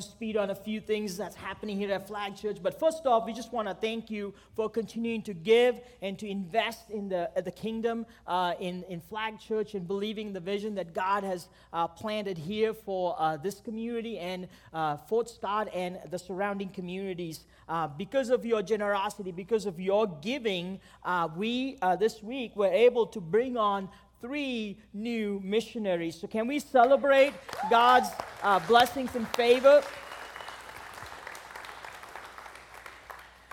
to speed on a few things that's happening here at Flag Church. But first off, we just want to thank you for continuing to give and to invest in the, the kingdom uh, in, in Flag Church and believing the vision that God has uh, planted here for uh, this community and uh, Fort Scott and the surrounding communities. Uh, because of your generosity, because of your giving, uh, we this week were able to bring on three new missionaries. So, can we celebrate God's uh, blessings and favor?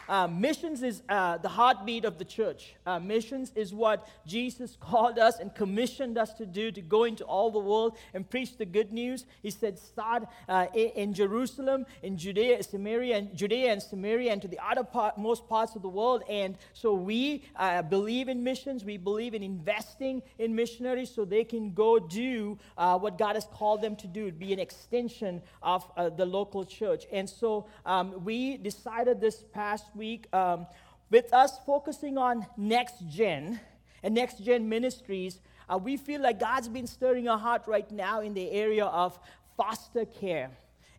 Uh, missions is uh, the heartbeat of the church. Uh, missions is what Jesus called us and commissioned us to do to go into all the world and preach the good news. He said, start uh, in, Jerusalem, in Judea, Samaria, and Judea and Samaria, and to the other part, most parts of the world. And so we uh, believe in missions. We believe in investing in missionaries so they can go do uh, what God has called them to do, be an extension of the local church. And so um, we decided this past week um, with us focusing on next gen and next gen ministries. Uh, we feel like God's been stirring our heart right now in the area of foster care.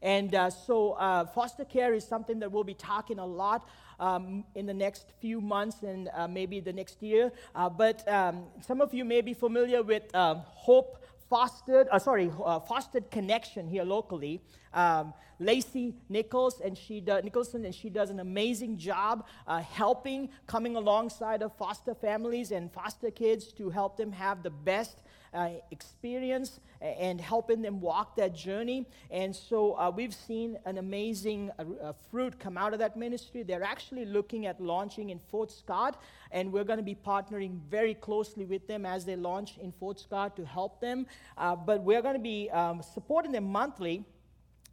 And uh, so, uh, foster care is something that we'll be talking a lot um, in the next few months and uh, maybe the next year. Uh, but um, some of you may be familiar with um, Hope Fostered, uh, sorry, uh, Fostered Connection here locally. Um, Lacey Nichols and she do, Nicholson and she does an amazing job uh, helping, coming alongside of foster families and foster kids to help them have the best uh, experience and helping them walk that journey. And so uh, we've seen an amazing uh, uh, fruit come out of that ministry. They're actually looking at launching in Fort Scott, and we're going to be partnering very closely with them as they launch in Fort Scott to help them. Uh, but we're going to be um, supporting them monthly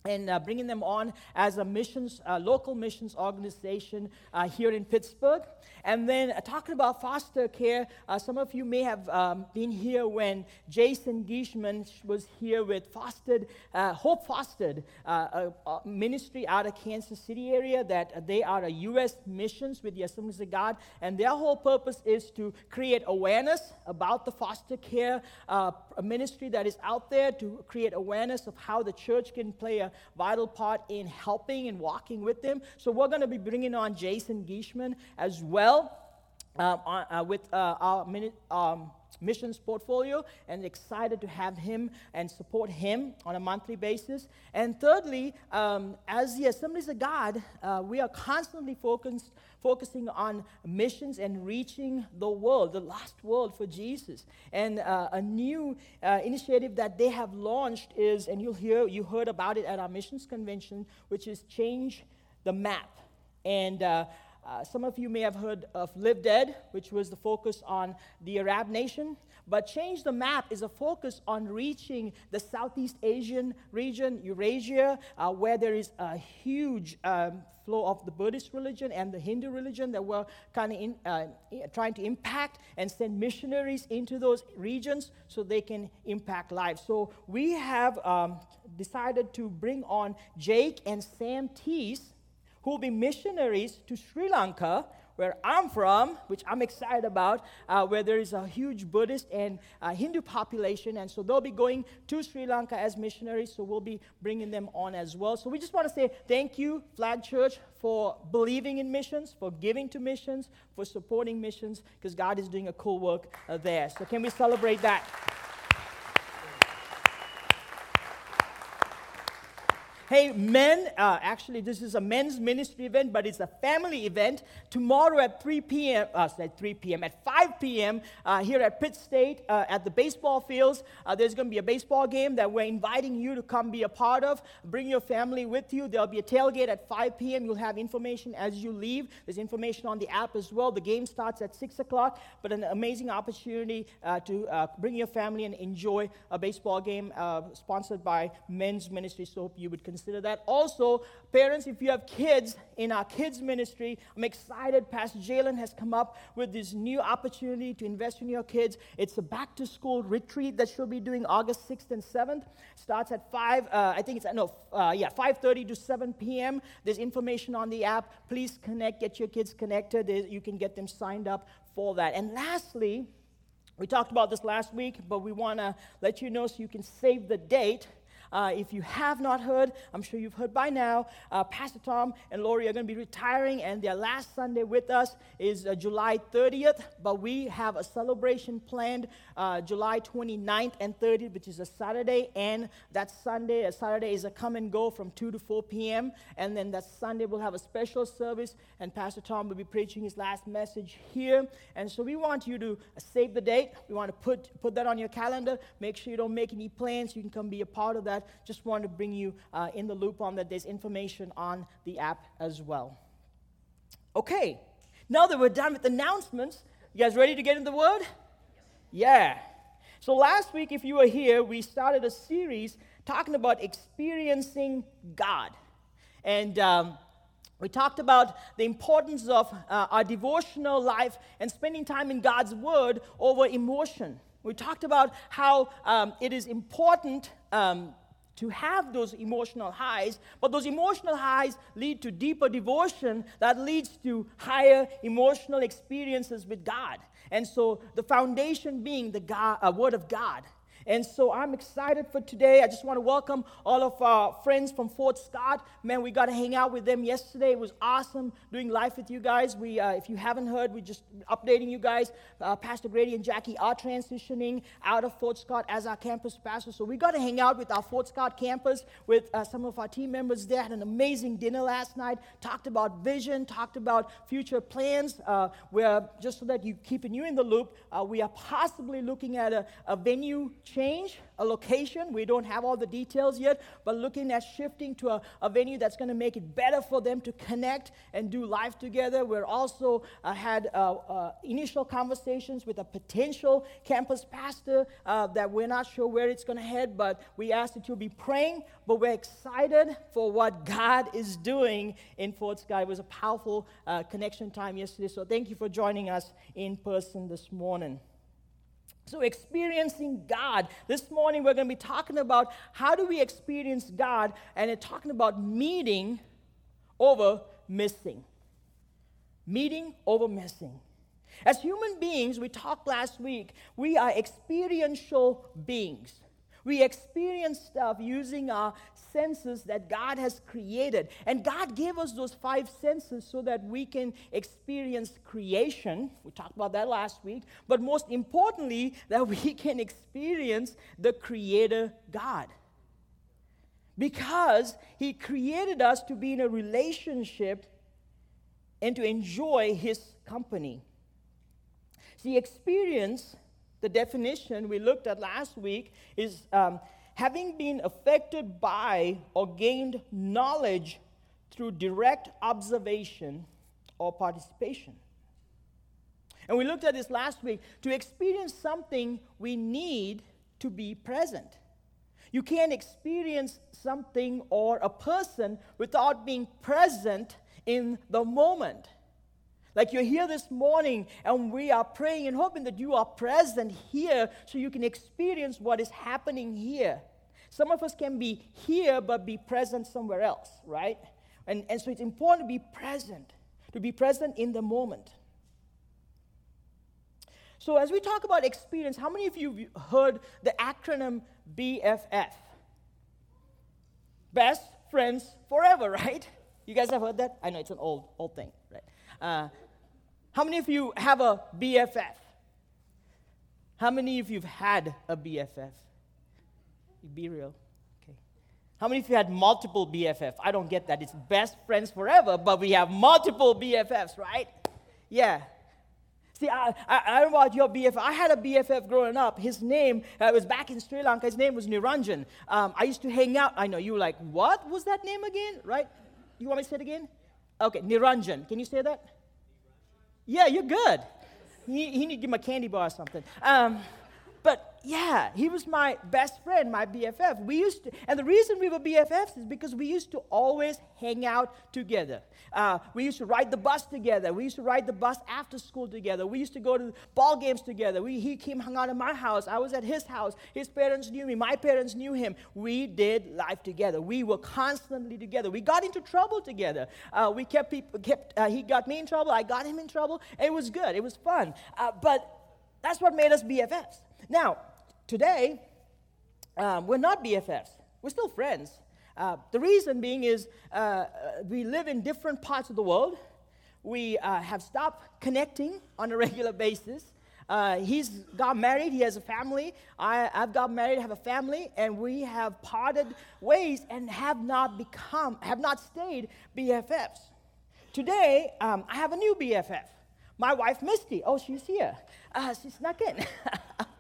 and uh, bringing them on as a missions, uh, local missions organization uh, here in Pittsburg. And then uh, talking about foster care, uh, some of you may have um, been here when Jason Geishman was here with Fostered, uh, Hope Fostered, a, a, ministry out of Kansas City area that they are a U.S. missions with the Assemblies of God. And their whole purpose is to create awareness about the foster care ministry that is out there, to create awareness of how the church can play a vital part in helping and walking with them. So we're going to be bringing on Jason Geishman as well um, uh, with uh, our minute, um, missions portfolio and excited to have him and support him on a monthly basis. And thirdly, um, as the Assemblies of God, uh, we are constantly focused, focusing on missions and reaching the world, the lost world for Jesus. And uh, a new uh, initiative that they have launched is, and you'll hear, you heard about it at our missions convention, which is Change the Map. And uh, uh, some of you may have heard of Live Dead, which was the focus on the Arab nation. But Change the Map is a focus on reaching the Southeast Asian region, Eurasia, uh, where there is a huge um, flow of the Buddhist religion and the Hindu religion that we're kind of uh, trying to impact and send missionaries into those regions so they can impact lives. So we have um, decided to bring on Jake and Sam Teese who will be missionaries to Sri Lanka, where I'm from, which I'm excited about, uh, where there is a huge Buddhist and uh, Hindu population. And so they'll be going to Sri Lanka as missionaries, so we'll be bringing them on as well. So we just want to say thank you, Flag Church, for believing in missions, for giving to missions, for supporting missions, because God is doing a cool work uh, there. So can we celebrate that? Hey, men, uh, actually, this is a men's ministry event, but it's a family event. Tomorrow at 3 p.m., uh, at 3 p.m., at 5 p.m., uh, here at Pitt State uh, at the baseball fields, uh, there's going to be a baseball game that we're inviting you to come be a part of. Bring your family with you. There'll be a tailgate at 5 p.m. You'll have information as you leave. There's information on the app as well. The game starts at 6 o'clock, but an amazing opportunity uh, to bring your family and enjoy a baseball game sponsored by men's ministry. So hope you would consider consider that. Also, parents, if you have kids in our kids' ministry, I'm excited. Pastor Jalen has come up with this new opportunity to invest in your kids. It's a back to school retreat that she'll be doing August 6th and 7th. Starts at 5, uh, I think it's, no, uh, yeah, 5.30 to 7 p.m. There's information on the app. Please connect, get your kids connected. You can get them signed up for that. And lastly, we talked about this last week, but we want to let you know so you can save the date. Uh, if you have not heard, I'm sure you've heard by now, uh, Pastor Tom and Lori are going to be retiring, and their last Sunday with us is uh, July 30th. But we have a celebration planned uh, July 29th and 30th, which is a Saturday, and that Sunday, a Saturday is a come and go from 2 to 4 p.m. And then that Sunday we'll have a special service, and Pastor Tom will be preaching his last message here. And so we want you to save the date. We want to put, put that on your calendar. Make sure you don't make any plans. You can come be a part of that. Just want to bring you uh, in the loop on that. There's information on the app as well. Okay, now that we're done with announcements, you guys ready to get in the Word? Yeah. So last week, if you were here, we started a series talking about experiencing God. And um, we talked about the importance of uh, our devotional life and spending time in God's Word over emotion. We talked about how um, it is important um, to have those emotional highs, but those emotional highs lead to deeper devotion that leads to higher emotional experiences with God. And so the foundation being the God, uh, Word of God. And so I'm excited for today. I just want to welcome all of our friends from Fort Scott. Man, we got to hang out with them yesterday. It was awesome doing life with you guys. We, uh, if you haven't heard, we're just updating you guys. Uh, pastor Grady and Jackie are transitioning out of Fort Scott as our campus pastor. So we got to hang out with our Fort Scott campus with uh, some of our team members there. Had an amazing dinner last night. Talked about vision. Talked about future plans. Uh, we're just so that you keeping you in the loop. Uh, we are possibly looking at a, a venue change, a location. We don't have all the details yet, but looking at shifting to a, a venue that's going to make it better for them to connect and do life together. We're also uh, had uh, uh, initial conversations with a potential campus pastor uh, that we're not sure where it's going to head, but we asked that you'll be praying. But we're excited for what God is doing in Fort Scott. It was a powerful uh, connection time yesterday, so thank you for joining us in person this morning. So, experiencing God. This morning, we're going to be talking about how do we experience God, and talking about meeting over missing. Meeting over missing. As human beings, we talked last week, we are experiential beings. We experience stuff using our senses that God has created. And God gave us those five senses so that we can experience creation. We talked about that last week. But most importantly, that we can experience the Creator God. Because He created us to be in a relationship and to enjoy His company. See, experience the definition we looked at last week is um, having been affected by or gained knowledge through direct observation or participation. And we looked at this last week. To experience something, we need to be present. You can't experience something or a person without being present in the moment. Like you're here this morning and we are praying and hoping that you are present here so you can experience what is happening here. Some of us can be here but be present somewhere else, right? And, and so it's important to be present, to be present in the moment. So, as we talk about experience, how many of you heard the acronym BFF? Best friends forever, right? You guys have heard that? I know it's an old, old thing, right? Uh, how many of you have a BFF? How many of you have had a BFF? Be real. Okay. How many of you had multiple BFF? I don't get that. It's best friends forever, but we have multiple BFFs, right? Yeah. See, I, I, I don't know about your BFF. I had a BFF growing up. His name uh, was back in Sri Lanka. His name was Niranjan. Um, I used to hang out. I know you were like, what was that name again? Right? You want me to say it again? Okay, Niranjan. Can you say that? Yeah, you're good. He need to give him a candy bar or something. Um, but yeah, he was my best friend, my BFF. We used to, and the reason we were BFFs is because we used to always hang out together. Uh, we used to ride the bus together. We used to ride the bus after school together. We used to go to ball games together. We, he came, hung out at my house. I was at his house. His parents knew me. My parents knew him. We did life together. We were constantly together. We got into trouble together. Uh, we kept people, kept, uh, he got me in trouble. I got him in trouble. It was good. It was fun. Uh, but that's what made us BFFs. Now, Today, um, we're not BFFs. We're still friends. Uh, the reason being is uh, uh, we live in different parts of the world. We uh, have stopped connecting on a regular basis. Uh, he's got married, he has a family. I, I've got married, have a family, and we have parted ways and have not become, have not stayed BFFs. Today, um, I have a new BFF, my wife Misty. Oh, she's here. Uh, she snuck in.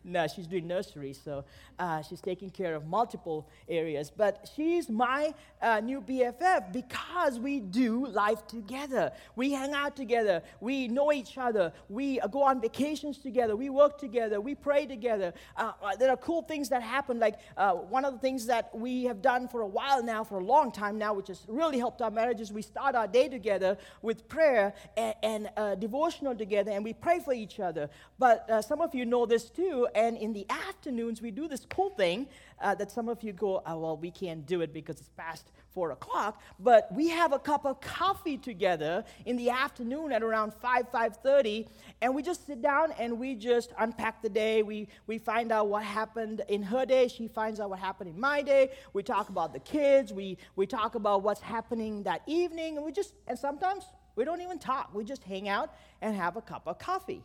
no, she's doing nursery, so uh, she's taking care of multiple areas. But she's my uh, new BFF because we do life together. We hang out together. We know each other. We uh, go on vacations together. We work together. We pray together. Uh, uh, there are cool things that happen. Like uh, one of the things that we have done for a while now, for a long time now, which has really helped our marriages. We start our day together with prayer and, and devotional together, and we pray for each other. But some of you know this too. And in the afternoons, we do this cool thing uh, that some of you go, oh, well, we can't do it because it's past four o'clock. But we have a cup of coffee together in the afternoon at around 5, 5.30, and we just sit down and we just unpack the day. We, we find out what happened in her day. She finds out what happened in my day. We talk about the kids. We, we talk about what's happening that evening. And we just, and sometimes we don't even talk. We just hang out and have a cup of coffee.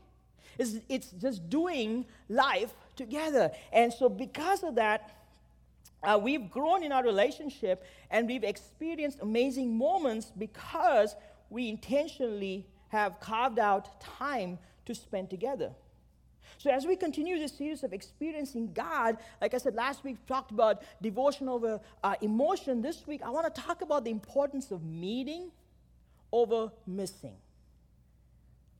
It's, it's just doing life together. And so, because of that, uh, we've grown in our relationship and we've experienced amazing moments because we intentionally have carved out time to spend together. So, as we continue this series of experiencing God, like I said last week, talked about devotion over uh, emotion. This week, I want to talk about the importance of meeting over missing.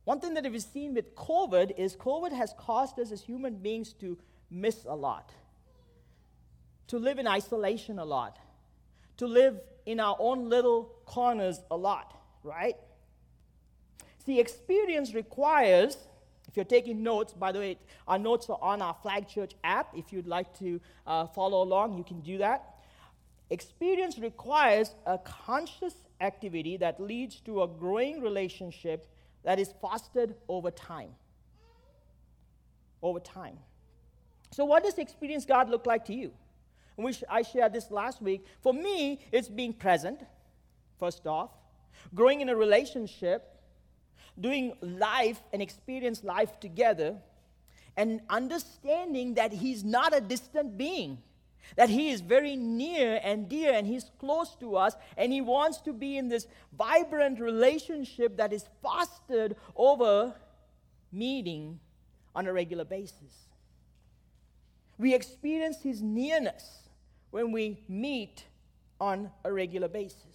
One thing that we've seen with COVID is COVID has caused us as human beings to miss a lot, to live in isolation a lot, to live in our own little corners a lot, right? See, experience requires, if you're taking notes, by the way, our notes are on our Flag Church app. If you'd like to uh, follow along, you can do that. Experience requires a conscious activity that leads to a growing relationship that is fostered over time. Over time. So, what does experience God look like to you? And we I shared this last week. For me, it's being present, first off, growing in a relationship, doing life and experience life together, and understanding that He's not a distant being that he is very near and dear and he's close to us and he wants to be in this vibrant relationship that is fostered over meeting on a regular basis. We experience his nearness when we meet on a regular basis.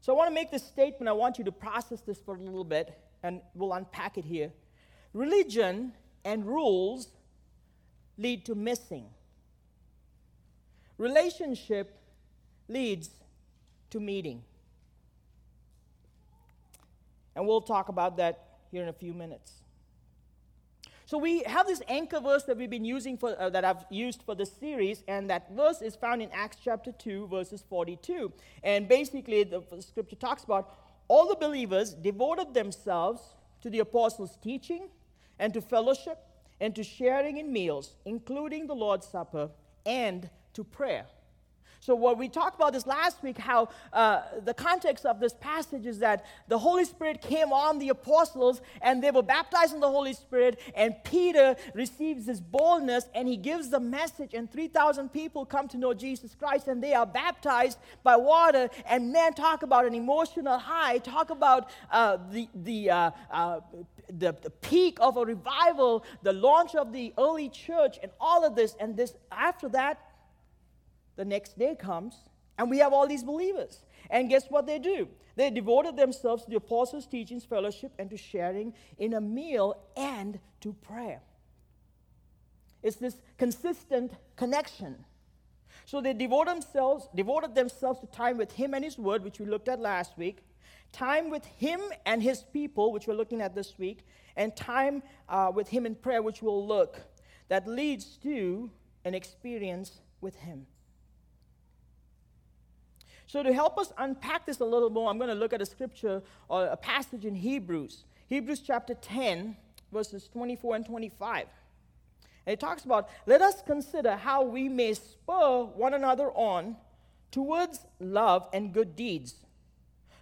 So I want to make this statement. I want you to process this for a little bit and we'll unpack it here. Religion and rules lead to missing. Relationship leads to meeting. And we'll talk about that here in a few minutes. So we have this anchor verse that we've been using for uh, that I've used for this series, and that verse is found in Acts chapter 2, verses 42. And basically, the, the scripture talks about all the believers devoted themselves to the apostles' teaching and to fellowship and to sharing in meals, including the Lord's Supper, and to prayer. So, what we talked about this last week, how uh, the context of this passage is that the Holy Spirit came on the apostles and they were baptized in the Holy Spirit, and Peter receives this boldness and he gives the message, and 3,000 people come to know Jesus Christ and they are baptized by water. And man, talk about an emotional high, talk about uh, the, the, uh, uh the, the peak of a revival, the launch of the early church, and all of this. And this after that, the next day comes, and we have all these believers. And guess what they do? They devoted themselves to the apostles' teachings, fellowship, and to sharing in a meal and to prayer. It's this consistent connection. So they devote themselves, devoted themselves to time with Him and His Word, which we looked at last week, time with Him and His people, which we're looking at this week, and time uh, with Him in prayer, which we'll look, that leads to an experience with Him. So, to help us unpack this a little more, I'm going to look at a scripture or a passage in Hebrews, Hebrews chapter 10, verses 24 and 25. And it talks about let us consider how we may spur one another on towards love and good deeds,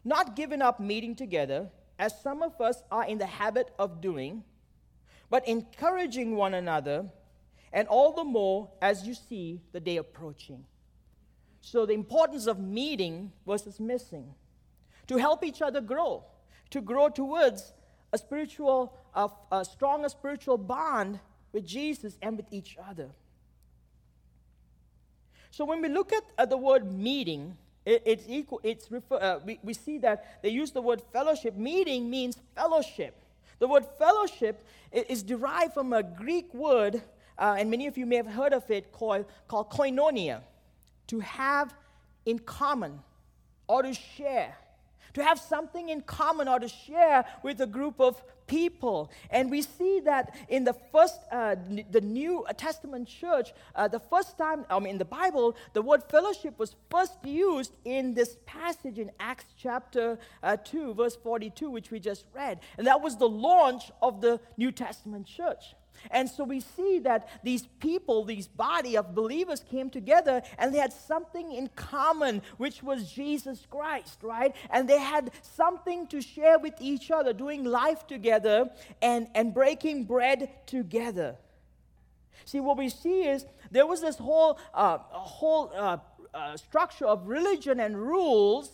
not giving up meeting together, as some of us are in the habit of doing, but encouraging one another, and all the more as you see the day approaching. So, the importance of meeting versus missing to help each other grow, to grow towards a spiritual, a, a stronger spiritual bond with Jesus and with each other. So when we look at uh, the word meeting, it, it's equal. It's refer, uh, we, we see that they use the word fellowship. Meeting means fellowship. The word fellowship is derived from a Greek word, uh, and many of you may have heard of it, called, called koinonia, to have in common or to share to have something in common or to share with a group of people. And we see that in the first, uh, the New Testament church, uh, the first time, I mean, in the Bible, the word fellowship was first used in this passage in Acts chapter uh, 2, verse 42, which we just read. And that was the launch of the New Testament church. And so we see that these people, these body of believers came together and they had something in common, which was Jesus Christ, right? And they had something to share with each other, doing life together and, and breaking bread together. See, what we see is there was this whole, uh, whole uh, uh, structure of religion and rules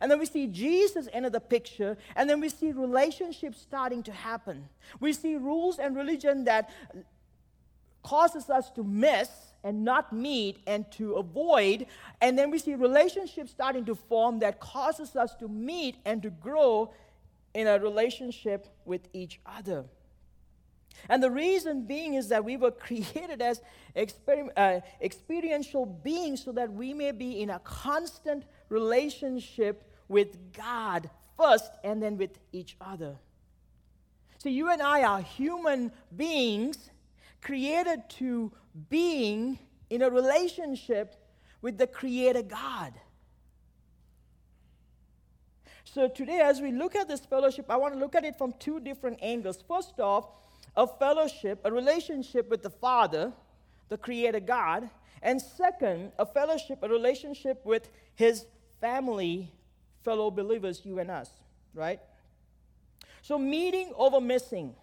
and then we see Jesus enter the picture, and then we see relationships starting to happen. We see rules and religion that causes us to miss and not meet and to avoid. And then we see relationships starting to form that causes us to meet and to grow in a relationship with each other. And the reason being is that we were created as exper- uh, experiential beings so that we may be in a constant relationship with God first and then with each other. So you and I are human beings created to being in a relationship with the creator God. So today as we look at this fellowship, I want to look at it from two different angles. First off, a fellowship, a relationship with the Father, the creator God, and second, a fellowship, a relationship with his family, fellow believers, you and us, right? So, meeting over missing.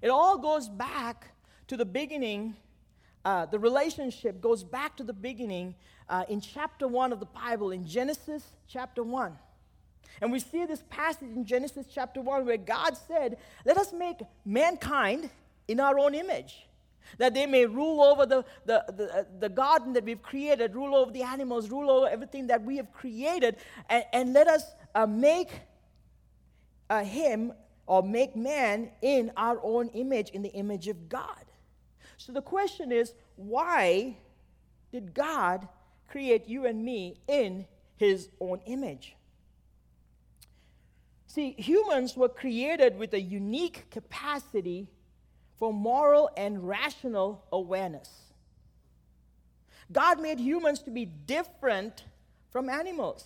It all goes back to the beginning. Uh, the relationship goes back to the beginning uh, in chapter 1 of the Bible, in Genesis chapter 1. And we see this passage in Genesis chapter 1 where God said, Let us make mankind in our own image that they may rule over the, the, the, uh, the, garden that we've created, rule over the animals, rule over everything that we have created, and, and let us uh, make uh, him or make man in our own image, in the image of God. So the question is why did God create you and me in his own image? See, humans were created with a unique capacity for moral and rational awareness. God made humans to be different from animals.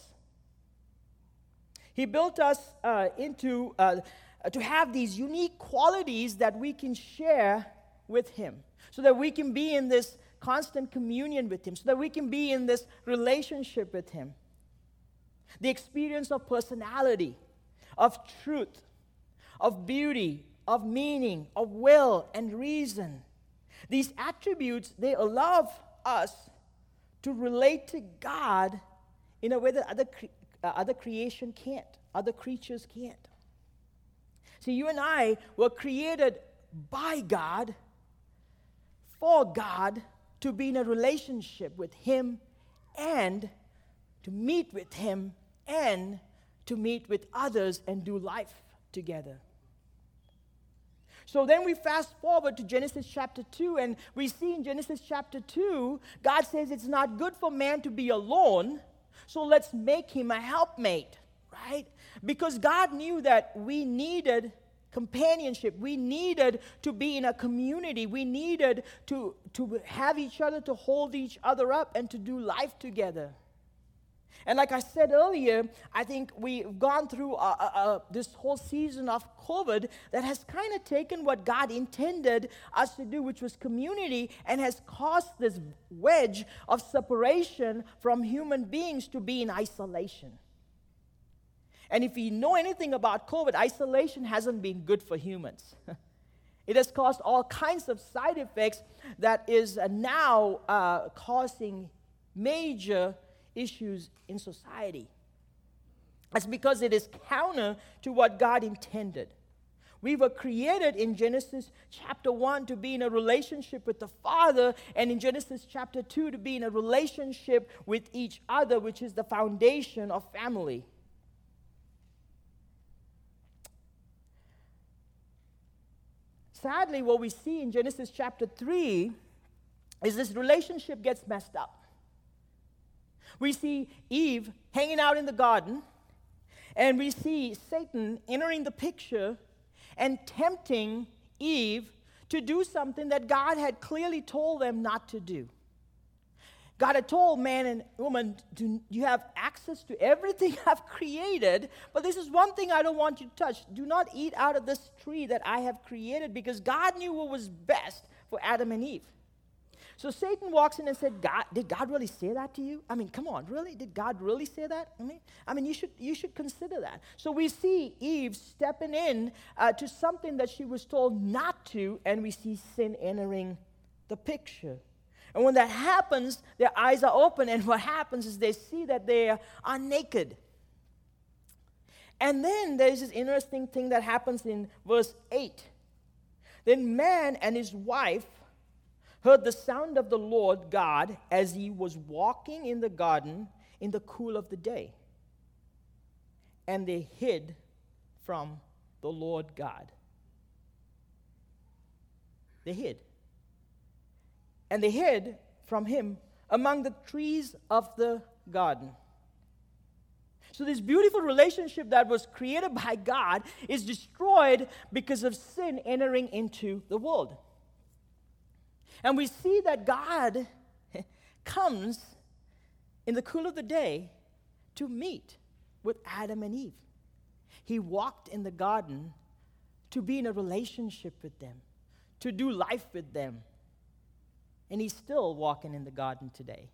He built us uh, into uh, to have these unique qualities that we can share with Him, so that we can be in this constant communion with Him, so that we can be in this relationship with Him. The experience of personality, of truth, of beauty, of meaning, of will, and reason. These attributes, they allow us to relate to God in a way that other, cre- uh, other creation can't, other creatures can't. See, you and I were created by God, for God, to be in a relationship with Him and to meet with Him and to meet with others and do life together. So then we fast forward to Genesis chapter 2, and we see in Genesis chapter 2, God says it's not good for man to be alone, so let's make him a helpmate, right? Because God knew that we needed companionship. We needed to be in a community. We needed to, to have each other, to hold each other up, and to do life together. And like I said earlier, I think we've gone through this whole season of COVID that has kind of taken what God intended us to do, which was community, and has caused this wedge of separation from human beings to be in isolation. And if you know anything about COVID, isolation hasn't been good for humans. it has caused all kinds of side effects that is now uh, causing major issues in society. That's because it is counter to what God intended. We were created in Genesis chapter 1 to be in a relationship with the Father, and in Genesis chapter 2 to be in a relationship with each other, which is the foundation of family. Sadly, what we see in Genesis chapter 3 is this relationship gets messed up. We see Eve hanging out in the garden, and we see Satan entering the picture and tempting Eve to do something that God had clearly told them not to do. God had told man and woman, do you have access to everything I've created, but this is one thing I don't want you to touch. Do not eat out of this tree that I have created because God knew what was best for Adam and Eve. So Satan walks in and said, God, did God really say that to you? I mean, come on, really? Did God really say that? I mean, I mean, you should you should consider that. So we see Eve stepping in uh, to something that she was told not to, and we see sin entering the picture. And when that happens, their eyes are open, and what happens is they see that they are naked. And then there's this interesting thing that happens in verse 8. Then man and his wife heard the sound of the Lord God as he was walking in the garden in the cool of the day. And they hid from the Lord God. They hid. And they hid from him among the trees of the garden. So, this beautiful relationship that was created by God is destroyed because of sin entering into the world. And we see that God comes in the cool of the day to meet with Adam and Eve. He walked in the garden to be in a relationship with them, to do life with them. And he's still walking in the garden today,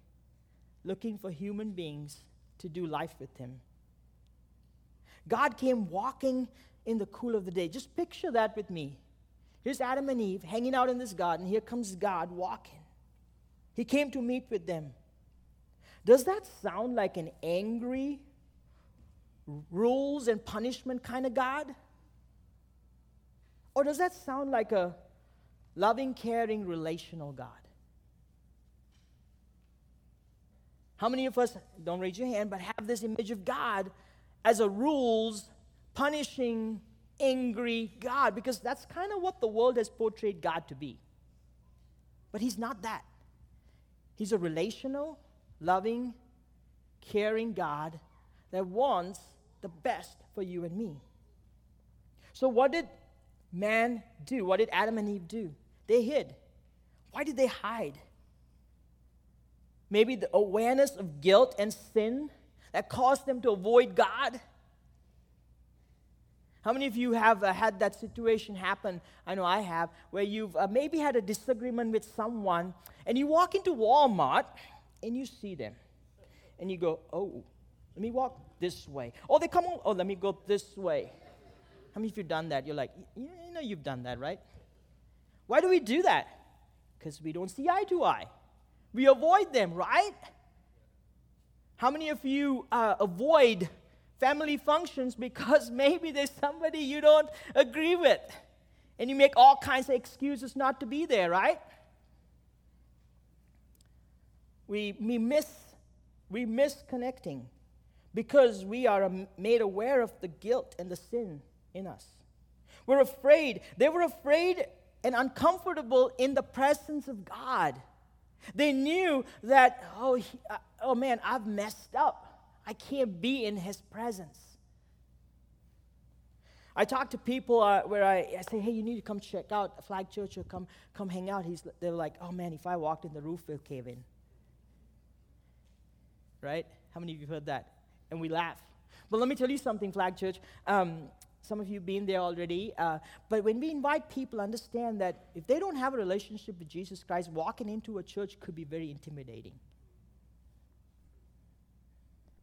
looking for human beings to do life with him. God came walking in the cool of the day. Just picture that with me. Here's Adam and Eve hanging out in this garden. Here comes God walking. He came to meet with them. Does that sound like an angry, rules and punishment kind of God? Or does that sound like a loving, caring, relational God? How many of us, don't raise your hand, but have this image of God as a rules, punishing, angry God because that's kind of what the world has portrayed God to be. But He's not that. He's a relational, loving, caring God that wants the best for you and me. So, what did man do? What did Adam and Eve do? They hid. Why did they hide? Maybe the awareness of guilt and sin that caused them to avoid God how many of you have uh, had that situation happen? I know I have, where you've uh, maybe had a disagreement with someone, and you walk into Walmart and you see them, and you go, "Oh, let me walk this way." Oh, they come on. Oh, let me go this way. How many of you done that? You're like, you know, you've done that, right? Why do we do that? Because we don't see eye to eye. We avoid them, right? How many of you uh, avoid family functions because maybe there's somebody you don't agree with. And you make all kinds of excuses not to be there, right? We, we, miss, we miss connecting because we are made aware of the guilt and the sin in us. We're afraid. They were afraid and uncomfortable in the presence of God. They knew that, oh, he, uh, oh man, I've messed up. I can't be in his presence. I talk to people uh, where I, I, say, hey, you need to come check out Flag Church or come, come hang out. He's, they're like, oh man, if I walked in, the roof will cave in. right? How many of you heard that? And we laugh. But let me tell you something, Flag Church. Um, some of you have been there already. Uh, but when we invite people, understand that if they don't have a relationship with Jesus Christ, walking into a church could be very intimidating.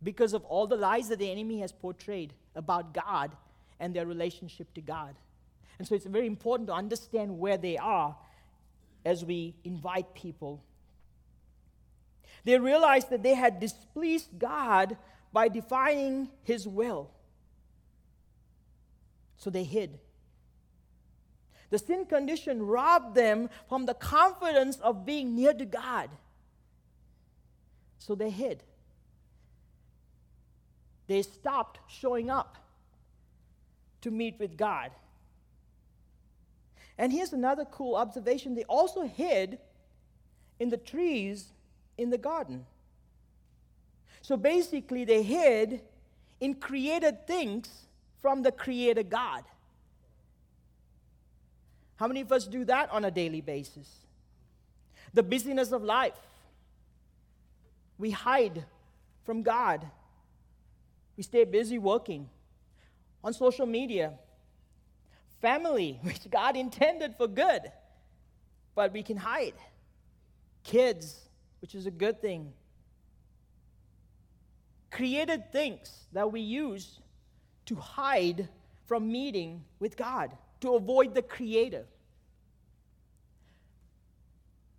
Because of all the lies that the enemy has portrayed about God and their relationship to God. And so it's very important to understand where they are as we invite people. They realized that they had displeased God by defining his will. So they hid. The sin condition robbed them from the confidence of being near to God. So they hid. They stopped showing up to meet with God. And here's another cool observation they also hid in the trees in the garden. So basically, they hid in created things from the Creator God. How many of us do that on a daily basis? The busyness of life. We hide from God. We stay busy working on social media. Family, which God intended for good, but we can hide. Kids, which is a good thing. Created things that we use to hide from meeting with God, to avoid the Creator.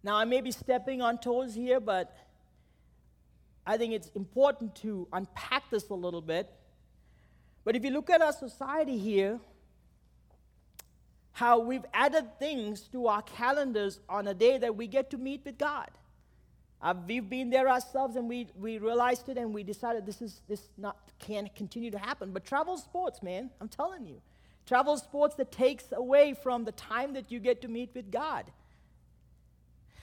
Now, I may be stepping on toes here, but I think it's important to unpack this a little bit. But if you look at our society here, how we've added things to our calendars on a day that we get to meet with God. Uh, we've been there ourselves and we, we realized it and we decided this is this not can't continue to happen. But travel sports, man, I'm telling you. Travel sports that takes away from the time that you get to meet with God.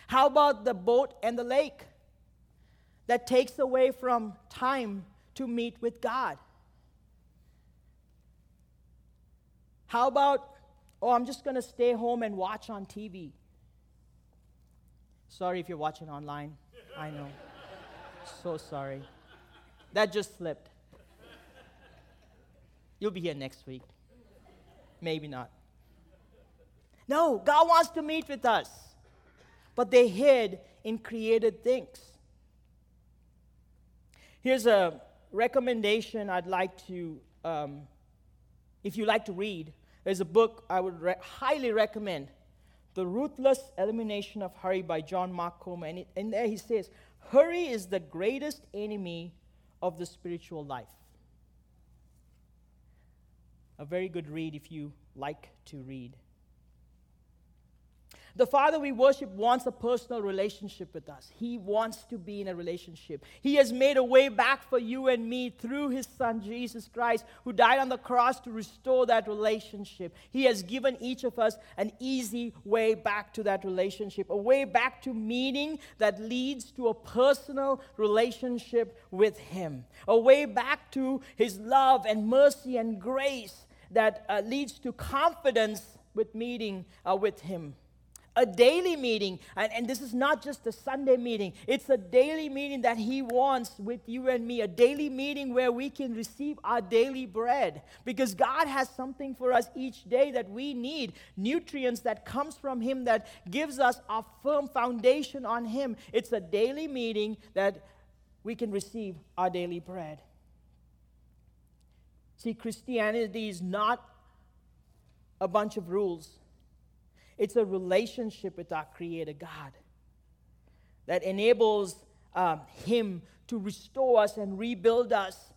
How about the boat and the lake? That takes away from time to meet with God. How about, oh, I'm just going to stay home and watch on TV? Sorry if you're watching online. I know. So sorry. That just slipped. You'll be here next week. Maybe not. No, God wants to meet with us. But they hid in created things. Here's a recommendation I'd like to, um, if you like to read, there's a book I would re- highly recommend the Ruthless Elimination of Hurry by John Mark Comer. And in there he says, Hurry is the greatest enemy of the spiritual life. A very good read if you like to read. The Father we worship wants a personal relationship with us. He wants to be in a relationship. He has made a way back for you and me through His Son, Jesus Christ, who died on the cross to restore that relationship. He has given each of us an easy way back to that relationship, a way back to meaning that leads to a personal relationship with Him, a way back to His love and mercy and grace that uh, leads to confidence with meeting uh, with Him a daily meeting. And, and, this is not just a Sunday meeting, it's a daily meeting that He wants with you and me, a daily meeting where we can receive our daily bread. Because God has something for us each day that we need nutrients that comes from Him that gives us a firm foundation on Him. It's a daily meeting that we can receive our daily bread. See, Christianity is not a bunch of rules. It's a relationship with our Creator God that enables um, Him to restore us and rebuild us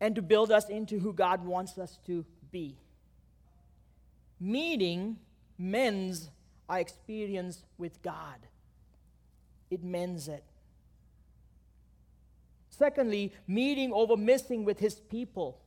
and to build us into who God wants us to be. Meeting mends our experience with God, it mends it. Secondly, meeting over missing with His people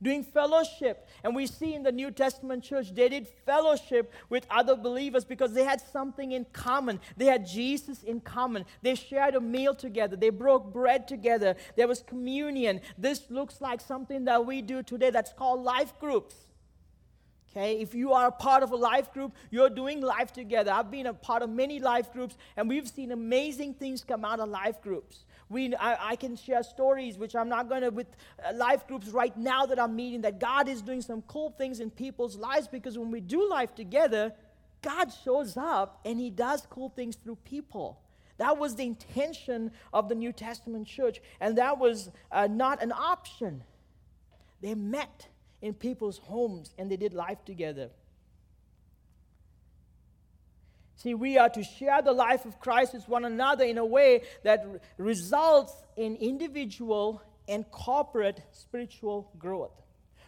doing fellowship. And we see in the New Testament church, they did fellowship with other believers because they had something in common. They had Jesus in common. They shared a meal together, they broke bread together, there was communion. This looks like something that we do today that's called life groups. Okay, if you are a part of a life group, you're doing life together. I've been a part of many life groups, and we've seen amazing things come out of life groups We, I, I can share stories, which I'm not going to, with uh, life groups right now that I'm meeting, that God is doing some cool things in people's lives because when we do life together, God shows up and He does cool things through people. That was the intention of the New Testament church, and that was uh, not an option. They met in people's homes and they did life together. See, we are to share the life of Christ with one another in a way that r- results in individual and corporate spiritual growth.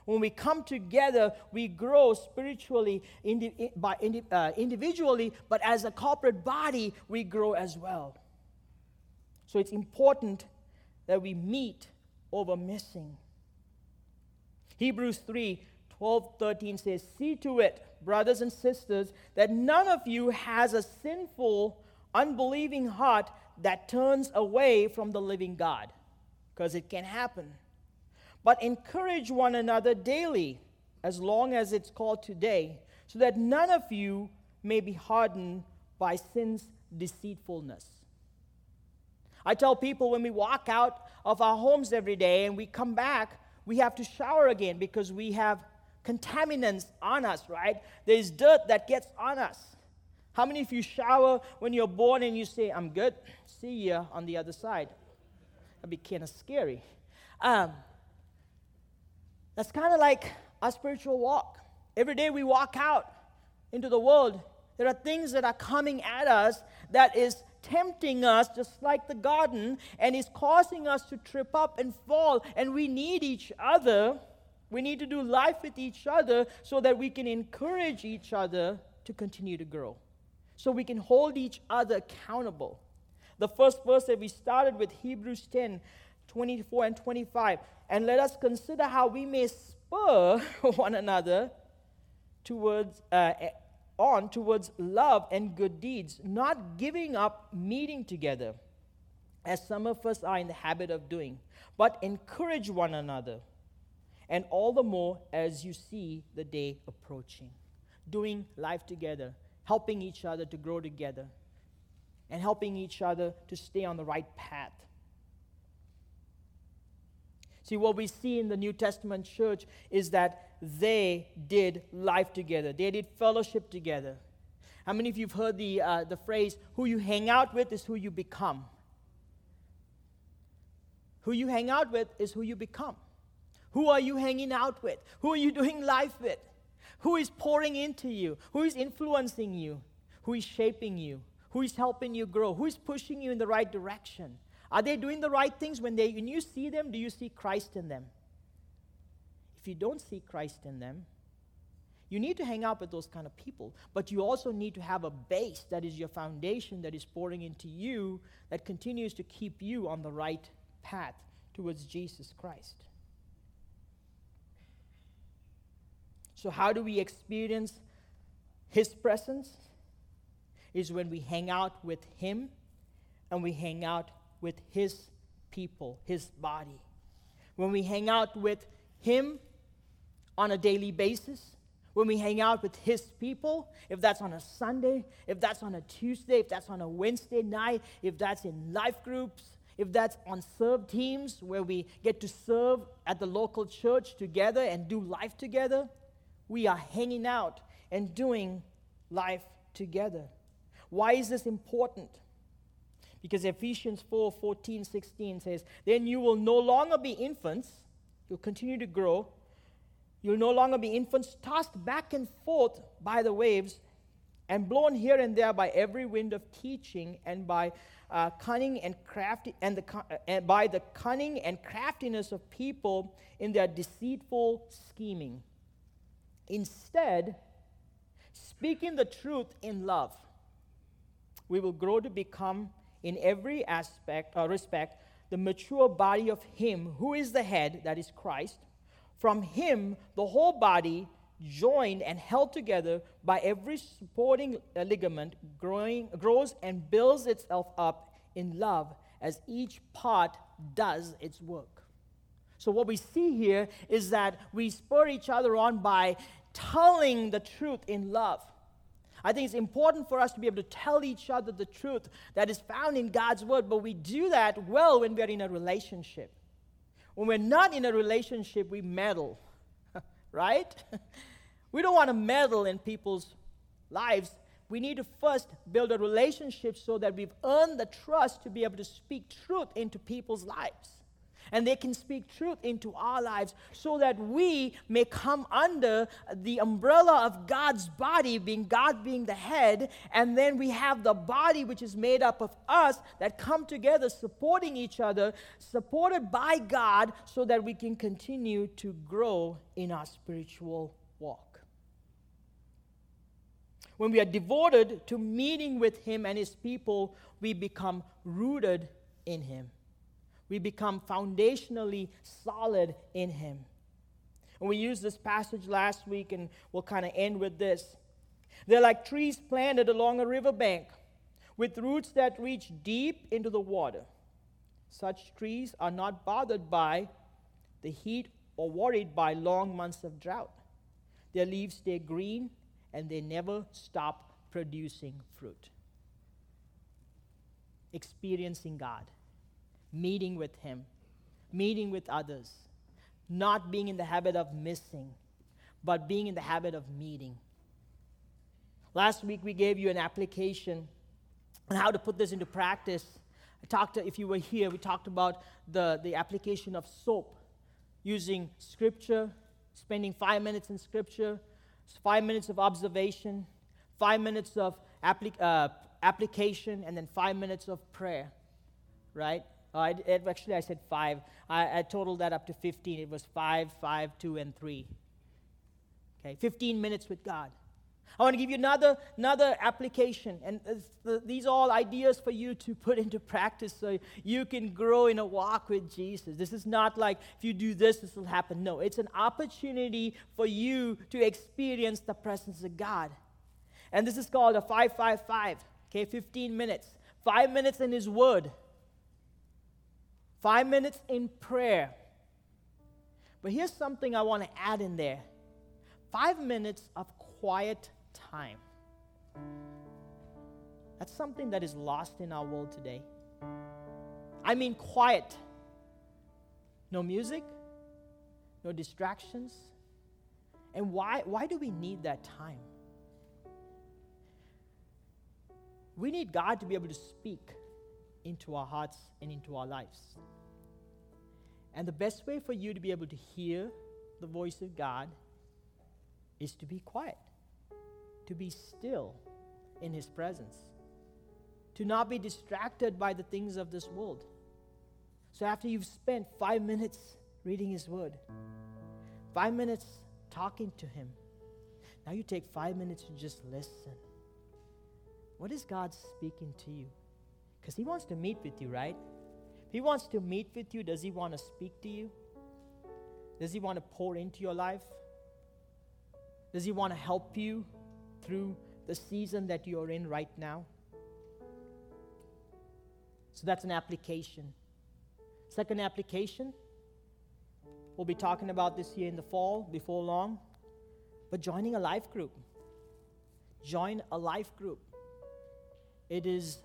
When we come together, we grow spiritually indi- by indi- uh, individually, but as a corporate body, we grow as well. So it's important that we meet over missing. Hebrews 3 12 13 says, See to it brothers and sisters, that none of you has a sinful, unbelieving heart that turns away from the living God, because it can happen. But encourage one another daily, as long as it's called today, so that none of you may be hardened by sin's deceitfulness. I tell people when we walk out of our homes every day and we come back, we have to shower again because we have contaminants on us, right? There's dirt that gets on us. How many of you shower when you're born and you say, I'm good, see you on the other side? That'd be kind of scary. Um, that's kind of like our spiritual walk. Every day we walk out into the world, there are things that are coming at us that is tempting us, just like the garden, and is causing us to trip up and fall. And we need each other we need to do life with each other so that we can encourage each other to continue to grow. So we can hold each other accountable. The first verse that we started with, Hebrews 10 24 and 25. And let us consider how we may spur one another towards, uh, on towards love and good deeds, not giving up meeting together, as some of us are in the habit of doing, but encourage one another and all the more as you see the day approaching. Doing life together, helping each other to grow together, and helping each other to stay on the right path. See, what we see in the New Testament church is that they did life together, they did fellowship together. How many of you have heard the, uh, the phrase, who you hang out with is who you become? Who you hang out with is who you become. Who are you hanging out with? Who are you doing life with? Who is pouring into you? Who is influencing you? Who is shaping you? Who is helping you grow? Who is pushing you in the right direction? Are they doing the right things when they when you see them? Do you see Christ in them? If you don't see Christ in them, you need to hang out with those kind of people, but you also need to have a base that is your foundation that is pouring into you that continues to keep you on the right path towards Jesus Christ. So, how do we experience His presence? Is when we hang out with Him and we hang out with His people, His body. When we hang out with Him on a daily basis, when we hang out with His people, if that's on a Sunday, if that's on a Tuesday, if that's on a Wednesday night, if that's in life groups, if that's on serve teams where we get to serve at the local church together and do life together, we are hanging out and doing life together. Why is this important? Because Ephesians 4 14, 16 says, Then you will no longer be infants, you'll continue to grow. You'll no longer be infants tossed back and forth by the waves and blown here and there by every wind of teaching and by uh, cunning and crafty and, the, uh, and by the cunning and craftiness of people in their deceitful scheming. Instead, speaking the truth in love, we will grow to become, in every aspect or uh, respect, the mature body of Him who is the head, that is Christ. From Him, the whole body, joined and held together by every supporting ligament, growing, grows and builds itself up in love as each part does its work. So, what we see here is that we spur each other on by telling the truth in love. I think it's important for us to be able to tell each other the truth that is found in God's word, but we do that well when we are in a relationship. When we're not in a relationship, we meddle, right? we don't want to meddle in people's lives. We need to first build a relationship so that we've earned the trust to be able to speak truth into people's lives and they can speak truth into our lives so that we may come under the umbrella of God's body, being God being the head, and then we have the body which is made up of us that come together supporting each other, supported by God, so that we can continue to grow in our spiritual walk. When we are devoted to meeting with Him and His people, we become rooted in Him we become foundationally solid in Him. And we used this passage last week, and we'll kind of end with this. They're like trees planted along a riverbank with roots that reach deep into the water. Such trees are not bothered by the heat or worried by long months of drought. Their leaves stay green and they never stop producing fruit. Experiencing God meeting with Him, meeting with others, not being in the habit of missing, but being in the habit of meeting. Last week, we gave you an application on how to put this into practice. I talked, to, if you were here, we talked about the, the application of soap using scripture, spending five minutes in scripture, five minutes of observation, five minutes of applic- uh, application, and then five minutes of prayer, right? Uh, actually, I said five. I, I totaled that up to 15. It was five, five, two, and three. Okay, 15 minutes with God. I want to give you another, another application. And these are all ideas for you to put into practice so you can grow in a walk with Jesus. This is not like if you do this, this will happen. No, it's an opportunity for you to experience the presence of God. And this is called a 555, okay, 15 minutes. Five minutes in His Word five minutes in prayer. But here's something I want to add in there five minutes of quiet time. That's something that is lost in our world today. I mean, quiet. No music, no distractions. And why, why do we need that time? We need God to be able to speak into our hearts and into our lives. And the best way for you to be able to hear the voice of God is to be quiet, to be still in His presence, to not be distracted by the things of this world. So, after you've spent five minutes reading His Word, five minutes talking to Him, now you take five minutes to just listen. What is God speaking to you? Because He wants to meet with you, right? He wants to meet with you. Does He want to speak to you? Does He want to pour into your life? Does He want to help you through the season that you're in right now? So that's an application. Second application, we'll be talking about this here in the fall before long, but joining a life group. Join a life group. It is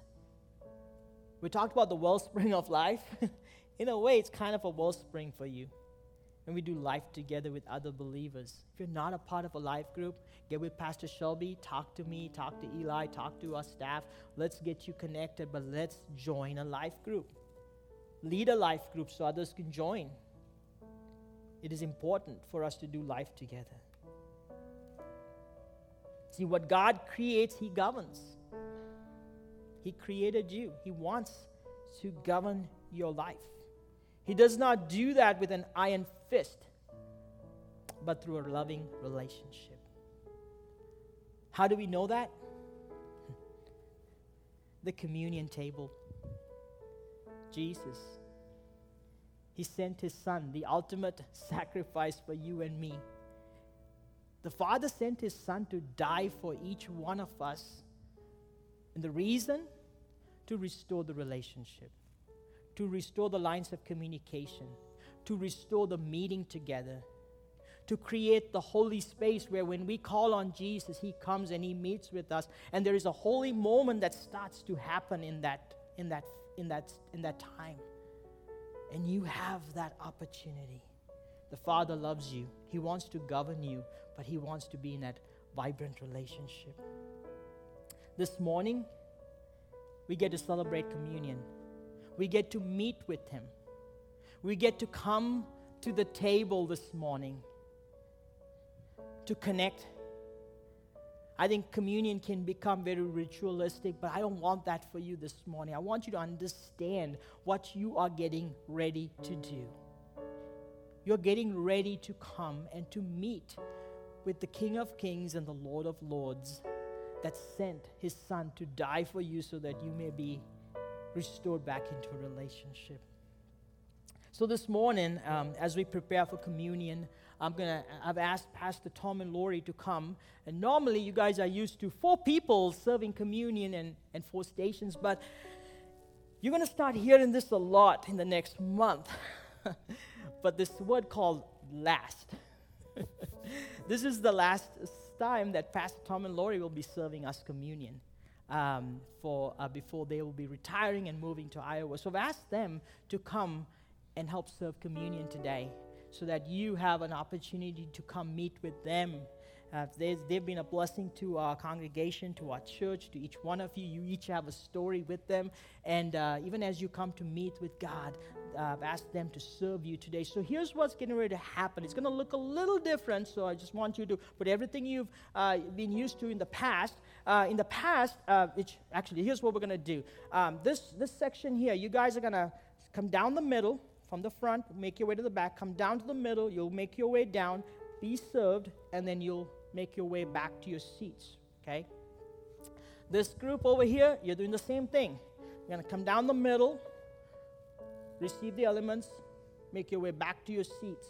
we talked about the wellspring of life. In a way, it's kind of a wellspring for you. And we do life together with other believers. If you're not a part of a life group, get with Pastor Shelby, talk to me, talk to Eli, talk to our staff. Let's get you connected, but let's join a life group. Lead a life group so others can join. It is important for us to do life together. See, what God creates, He governs. He created you, He wants to govern your life. He does not do that with an iron fist, but through a loving relationship. How do we know that? the communion table. Jesus. He sent his son, the ultimate sacrifice for you and me. The Father sent his son to die for each one of us and the reason? To restore the relationship, to restore the lines of communication, to restore the meeting together, to create the holy space where when we call on Jesus, He comes and He meets with us. And there is a holy moment that starts to happen in that, in that, in that, in that time. And you have that opportunity. The Father loves you, He wants to govern you, but He wants to be in that vibrant relationship. This morning, we get to celebrate communion. We get to meet with Him. We get to come to the table this morning to connect. I think communion can become very ritualistic, but I don't want that for you this morning. I want you to understand what you are getting ready to do. You're getting ready to come and to meet with the King of Kings and the Lord of Lords that sent his Son to die for you so that you may be restored back into a relationship. So this morning, um, as we prepare for communion, I'm gonna. I've asked Pastor Tom and Lori to come. And normally, you guys are used to four people serving communion and, and four stations, but you're gonna start hearing this a lot in the next month. but this word called last. this is the last time that Pastor Tom and Lori will be serving us communion um, for uh, before they will be retiring and moving to Iowa. So I've asked them to come and help serve communion today so that you have an opportunity to come meet with them. Uh, they've been a blessing to our congregation, to our church, to each one of you. You each have a story with them. And uh, even as you come to meet with God, uh, I've asked them to serve you today. So here's what's getting ready to happen. It's going to look a little different. So I just want you to put everything you've uh, been used to in the past. Uh, in the past, uh, which actually, here's what we're going to do. Um, this, this section here, you guys are going to come down the middle from the front, make your way to the back, come down to the middle, you'll make your way down, be served, and then you'll make your way back to your seats. Okay? This group over here, you're doing the same thing. You're going to come down the middle, receive the elements, make your way back to your seats.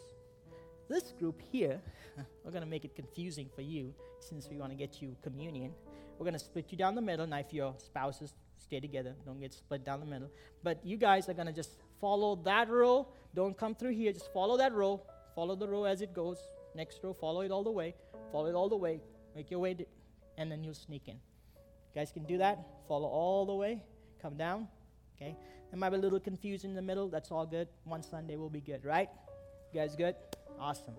This group here, we're going to make it confusing for you since we want to get you communion. We're going to split you down the middle. Now, if your spouses stay together, don't get split down the middle. But you guys are going to just follow that row. Don't come through here. Just follow that row. Follow the row as it goes. Next row, follow it all the way. Follow it all the way. Make your way, to, and then you'll sneak in. You guys can do that. Follow all the way. Come down. Okay? It might be a little confused in the middle. That's all good. One Sunday will be good, right? You guys good? Awesome.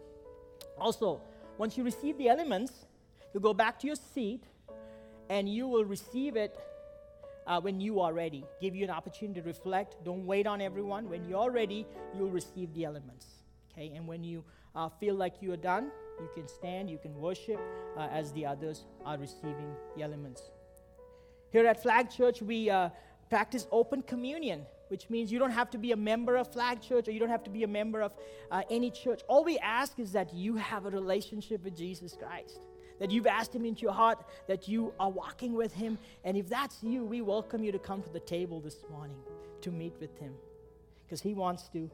Also, once you receive the elements, you go back to your seat and you will receive it uh, when you are ready. Give you an opportunity to reflect. Don't wait on everyone. When you're ready, you'll receive the elements. Okay? And when you uh, feel like you are done, you can stand, you can worship uh, as the others are receiving the elements. Here at Flag Church, we uh, practice open communion, which means you don't have to be a member of Flag Church or you don't have to be a member of uh, any church. All we ask is that you have a relationship with Jesus Christ that you've asked Him into your heart, that you are walking with Him. And if that's you, we welcome you to come to the table this morning to meet with Him because He wants to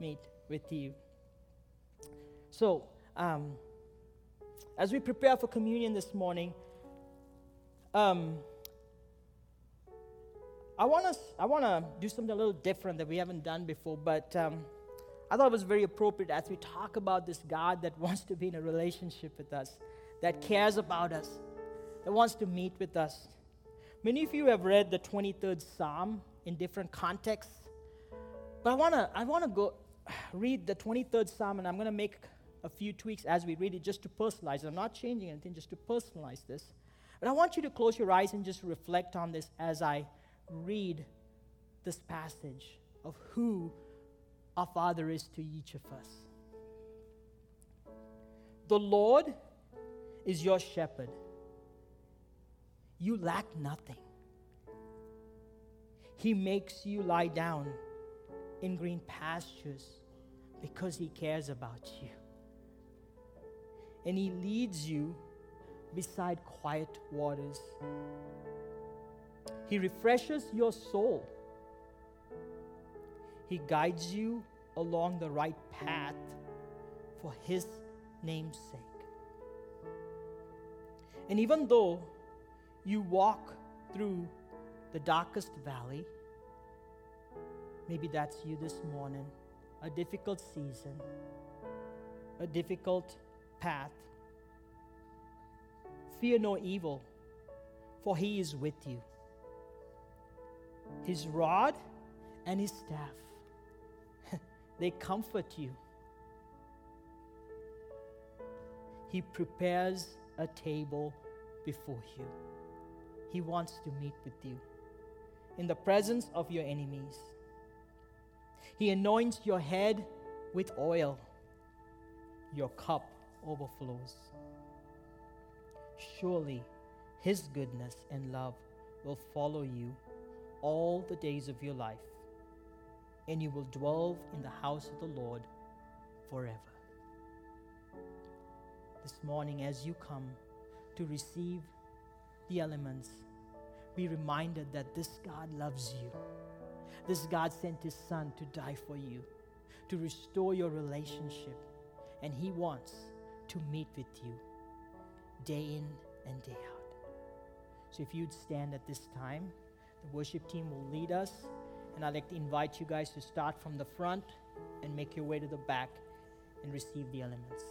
meet with you. So, um, as we prepare for communion this morning, um, I want to I want to do something a little different that we haven't done before, but um, I thought it was very appropriate as we talk about this God that wants to be in a relationship with us that cares about us, that wants to meet with us. Many of you have read the 23rd Psalm in different contexts, but I want to I wanna go read the 23rd Psalm, and I'm going to make a few tweaks as we read it just to personalize. I'm not changing anything, just to personalize this. But I want you to close your eyes and just reflect on this as I read this passage of who our Father is to each of us. The Lord is your shepherd. You lack nothing. He makes you lie down in green pastures because He cares about you. And He leads you beside quiet waters. He refreshes your soul. He guides you along the right path for His name's sake. And even though you walk through the darkest valley, maybe that's you this morning, a difficult season, a difficult path, fear no evil, for he is with you. His rod and his staff, they comfort you. He prepares a table before you. He wants to meet with you in the presence of your enemies. He anoints your head with oil, your cup overflows. Surely His goodness and love will follow you all the days of your life, and you will dwell in the house of the Lord forever. This morning, as you come to receive the elements, be reminded that this God loves you. This God sent His Son to die for you, to restore your relationship, and He wants to meet with you day in and day out. So if you'd stand at this time, the worship team will lead us, and I'd like to invite you guys to start from the front and make your way to the back and receive the elements.